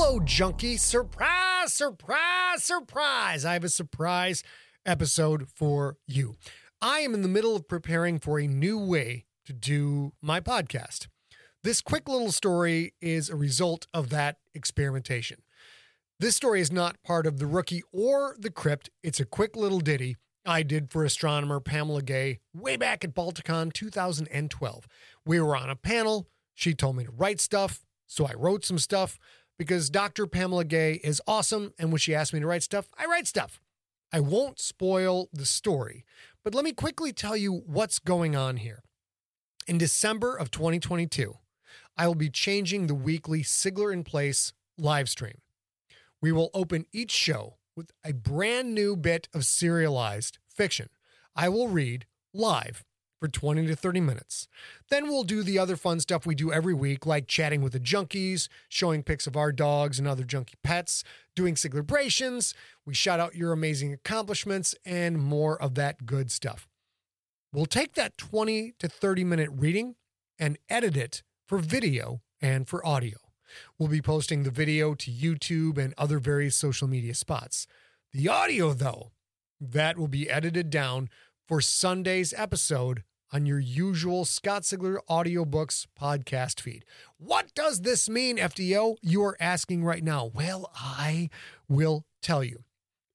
Hello, junkie. Surprise, surprise, surprise. I have a surprise episode for you. I am in the middle of preparing for a new way to do my podcast. This quick little story is a result of that experimentation. This story is not part of The Rookie or The Crypt. It's a quick little ditty I did for astronomer Pamela Gay way back at Balticon 2012. We were on a panel. She told me to write stuff, so I wrote some stuff because Dr. Pamela Gay is awesome. And when she asked me to write stuff, I write stuff. I won't spoil the story, but let me quickly tell you what's going on here. In December of 2022, I will be changing the weekly Sigler in Place live stream. We will open each show with a brand new bit of serialized fiction. I will read live for 20 to 30 minutes. Then we'll do the other fun stuff we do every week, like chatting with the junkies, showing pics of our dogs and other junkie pets, doing celebrations. We shout out your amazing accomplishments and more of that good stuff. We'll take that 20 to 30 minute reading and edit it for video and for audio. We'll be posting the video to YouTube and other various social media spots. The audio, though, that will be edited down for Sunday's episode on your usual Scott Sigler Audiobooks podcast feed. What does this mean, FDO? You are asking right now. Well, I will tell you.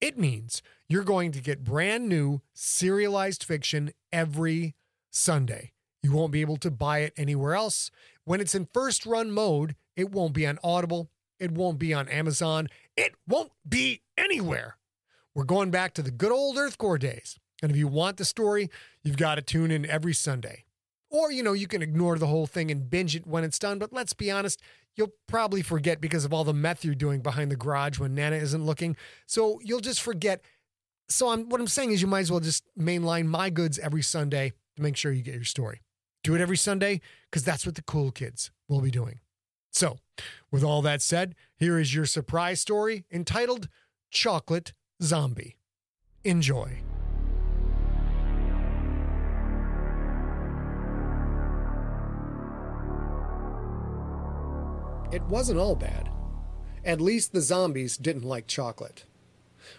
It means you're going to get brand new serialized fiction every Sunday. You won't be able to buy it anywhere else. When it's in first run mode, it won't be on Audible. It won't be on Amazon. It won't be anywhere. We're going back to the good old Earthcore days. And if you want the story, you've got to tune in every Sunday. Or, you know, you can ignore the whole thing and binge it when it's done. But let's be honest, you'll probably forget because of all the meth you're doing behind the garage when Nana isn't looking. So you'll just forget. So I'm, what I'm saying is you might as well just mainline my goods every Sunday to make sure you get your story. Do it every Sunday because that's what the cool kids will be doing. So, with all that said, here is your surprise story entitled Chocolate Zombie. Enjoy. It wasn't all bad. At least the zombies didn't like chocolate.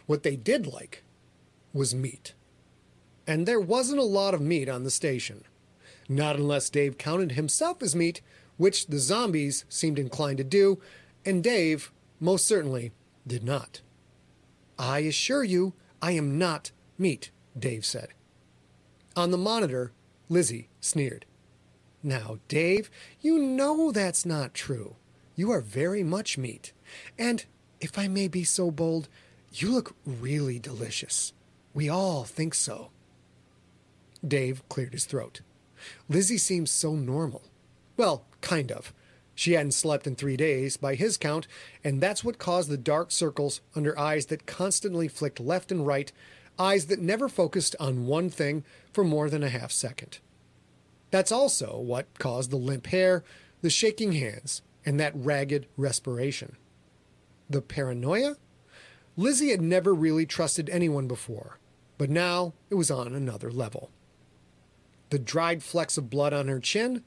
What they did like was meat. And there wasn't a lot of meat on the station. Not unless Dave counted himself as meat, which the zombies seemed inclined to do, and Dave most certainly did not. I assure you, I am not meat, Dave said. On the monitor, Lizzie sneered. Now, Dave, you know that's not true. You are very much meat. And, if I may be so bold, you look really delicious. We all think so. Dave cleared his throat. Lizzie seemed so normal. Well, kind of. She hadn't slept in three days, by his count, and that's what caused the dark circles under eyes that constantly flicked left and right, eyes that never focused on one thing for more than a half second. That's also what caused the limp hair, the shaking hands, and that ragged respiration. The paranoia? Lizzie had never really trusted anyone before, but now it was on another level. The dried flecks of blood on her chin?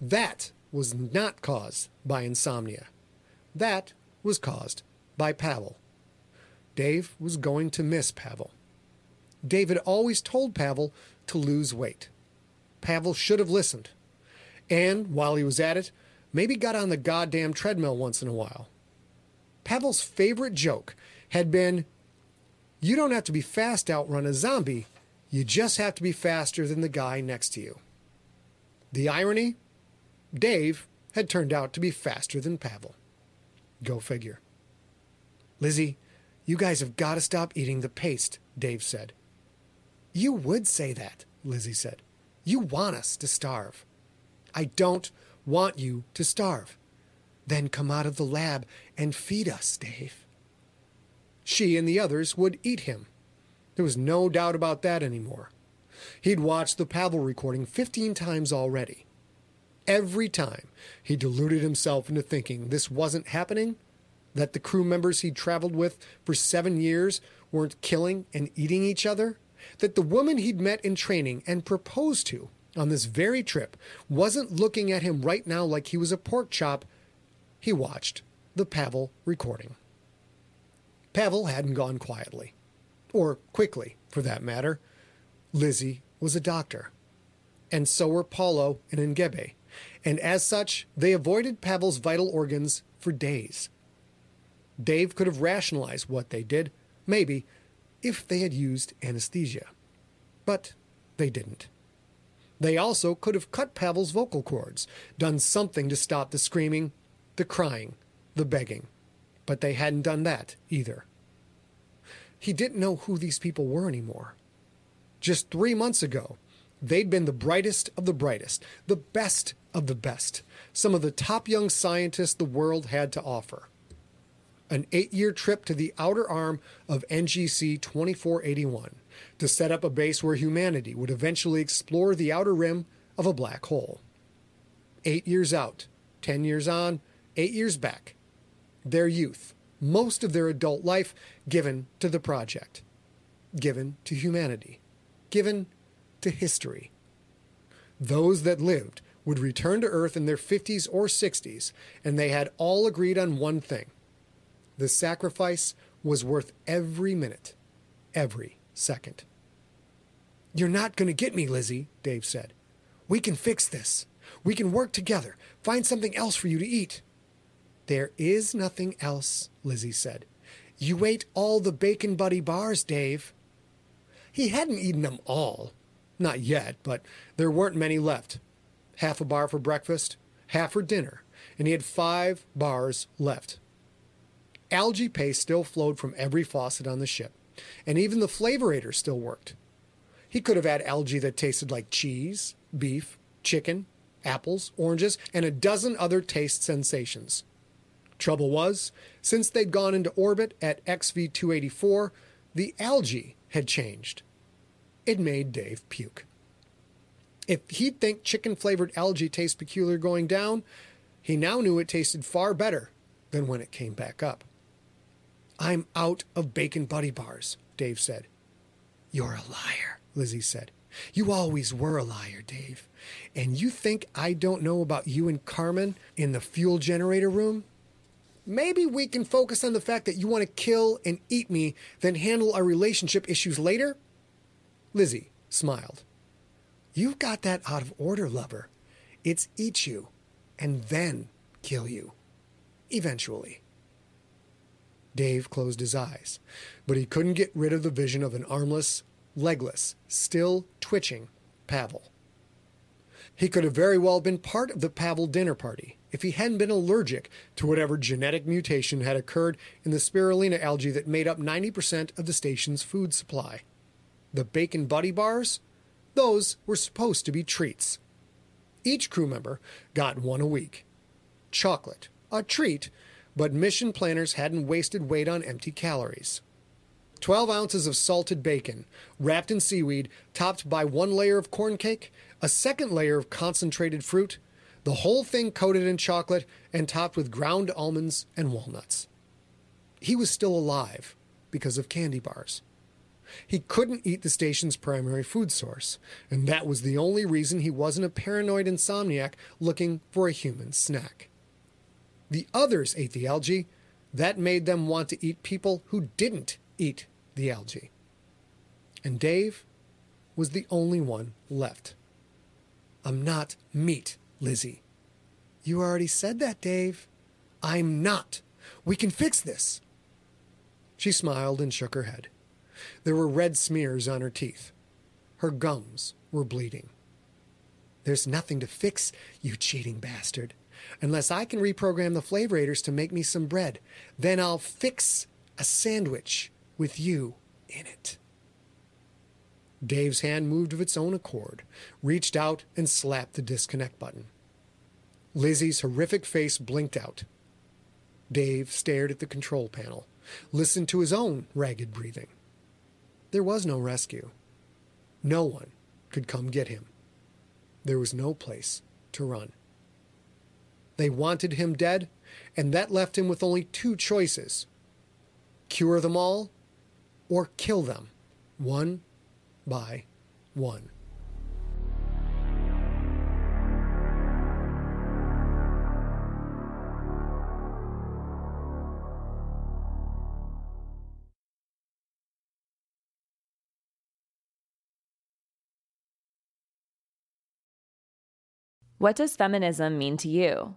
That was not caused by insomnia. That was caused by Pavel. Dave was going to miss Pavel. David always told Pavel to lose weight. Pavel should have listened. And while he was at it, maybe got on the goddamn treadmill once in a while. Pavel's favorite joke had been You don't have to be fast to outrun a zombie, you just have to be faster than the guy next to you. The irony? Dave had turned out to be faster than Pavel. Go figure. Lizzie, you guys have got to stop eating the paste, Dave said. You would say that, Lizzie said. You want us to starve. I don't want you to starve. Then come out of the lab and feed us, Dave. She and the others would eat him. There was no doubt about that anymore. He'd watched the Pavel recording 15 times already. Every time he deluded himself into thinking this wasn't happening, that the crew members he'd traveled with for seven years weren't killing and eating each other, that the woman he'd met in training and proposed to on this very trip wasn't looking at him right now like he was a pork chop, he watched the Pavel recording. Pavel hadn't gone quietly, or quickly, for that matter. Lizzie was a doctor, and so were Paulo and Ngebe, and as such, they avoided Pavel's vital organs for days. Dave could have rationalized what they did, maybe, if they had used anesthesia. But they didn't. They also could have cut Pavel's vocal cords, done something to stop the screaming, the crying, the begging. But they hadn't done that either. He didn't know who these people were anymore. Just three months ago, they'd been the brightest of the brightest, the best of the best, some of the top young scientists the world had to offer. An eight year trip to the outer arm of NGC 2481 to set up a base where humanity would eventually explore the outer rim of a black hole. Eight years out, ten years on, eight years back. Their youth, most of their adult life given to the project, given to humanity, given to history. Those that lived would return to Earth in their 50s or 60s, and they had all agreed on one thing the sacrifice was worth every minute, every second. You're not going to get me, Lizzie, Dave said. We can fix this. We can work together, find something else for you to eat. There is nothing else, Lizzie said. You ate all the Bacon Buddy bars, Dave. He hadn't eaten them all. Not yet, but there weren't many left. Half a bar for breakfast, half for dinner, and he had five bars left. Algae paste still flowed from every faucet on the ship, and even the flavorator still worked. He could have had algae that tasted like cheese, beef, chicken, apples, oranges, and a dozen other taste sensations. Trouble was, since they'd gone into orbit at XV 284, the algae had changed. It made Dave puke. If he'd think chicken flavored algae tastes peculiar going down, he now knew it tasted far better than when it came back up. I'm out of bacon buddy bars, Dave said. You're a liar. Lizzie said. You always were a liar, Dave. And you think I don't know about you and Carmen in the fuel generator room? Maybe we can focus on the fact that you want to kill and eat me, then handle our relationship issues later? Lizzie smiled. You've got that out of order, lover. It's eat you and then kill you. Eventually. Dave closed his eyes, but he couldn't get rid of the vision of an armless, legless, still twitching Pavel. He could have very well been part of the Pavel dinner party if he hadn't been allergic to whatever genetic mutation had occurred in the spirulina algae that made up 90% of the station's food supply. The bacon buddy bars? Those were supposed to be treats. Each crew member got one a week. Chocolate, a treat, but mission planners hadn't wasted weight on empty calories. 12 ounces of salted bacon, wrapped in seaweed, topped by one layer of corn cake, a second layer of concentrated fruit, the whole thing coated in chocolate and topped with ground almonds and walnuts. He was still alive because of candy bars. He couldn't eat the station's primary food source, and that was the only reason he wasn't a paranoid insomniac looking for a human snack. The others ate the algae. That made them want to eat people who didn't eat the algae. And Dave was the only one left. I'm not meat, Lizzie. You already said that, Dave. I'm not. We can fix this. She smiled and shook her head. There were red smears on her teeth. Her gums were bleeding. There's nothing to fix, you cheating bastard. Unless I can reprogram the flavorators to make me some bread. Then I'll fix a sandwich with you in it. Dave's hand moved of its own accord, reached out and slapped the disconnect button. Lizzie's horrific face blinked out. Dave stared at the control panel, listened to his own ragged breathing. There was no rescue. No one could come get him. There was no place to run. They wanted him dead, and that left him with only two choices cure them all or kill them, one by one. What does feminism mean to you?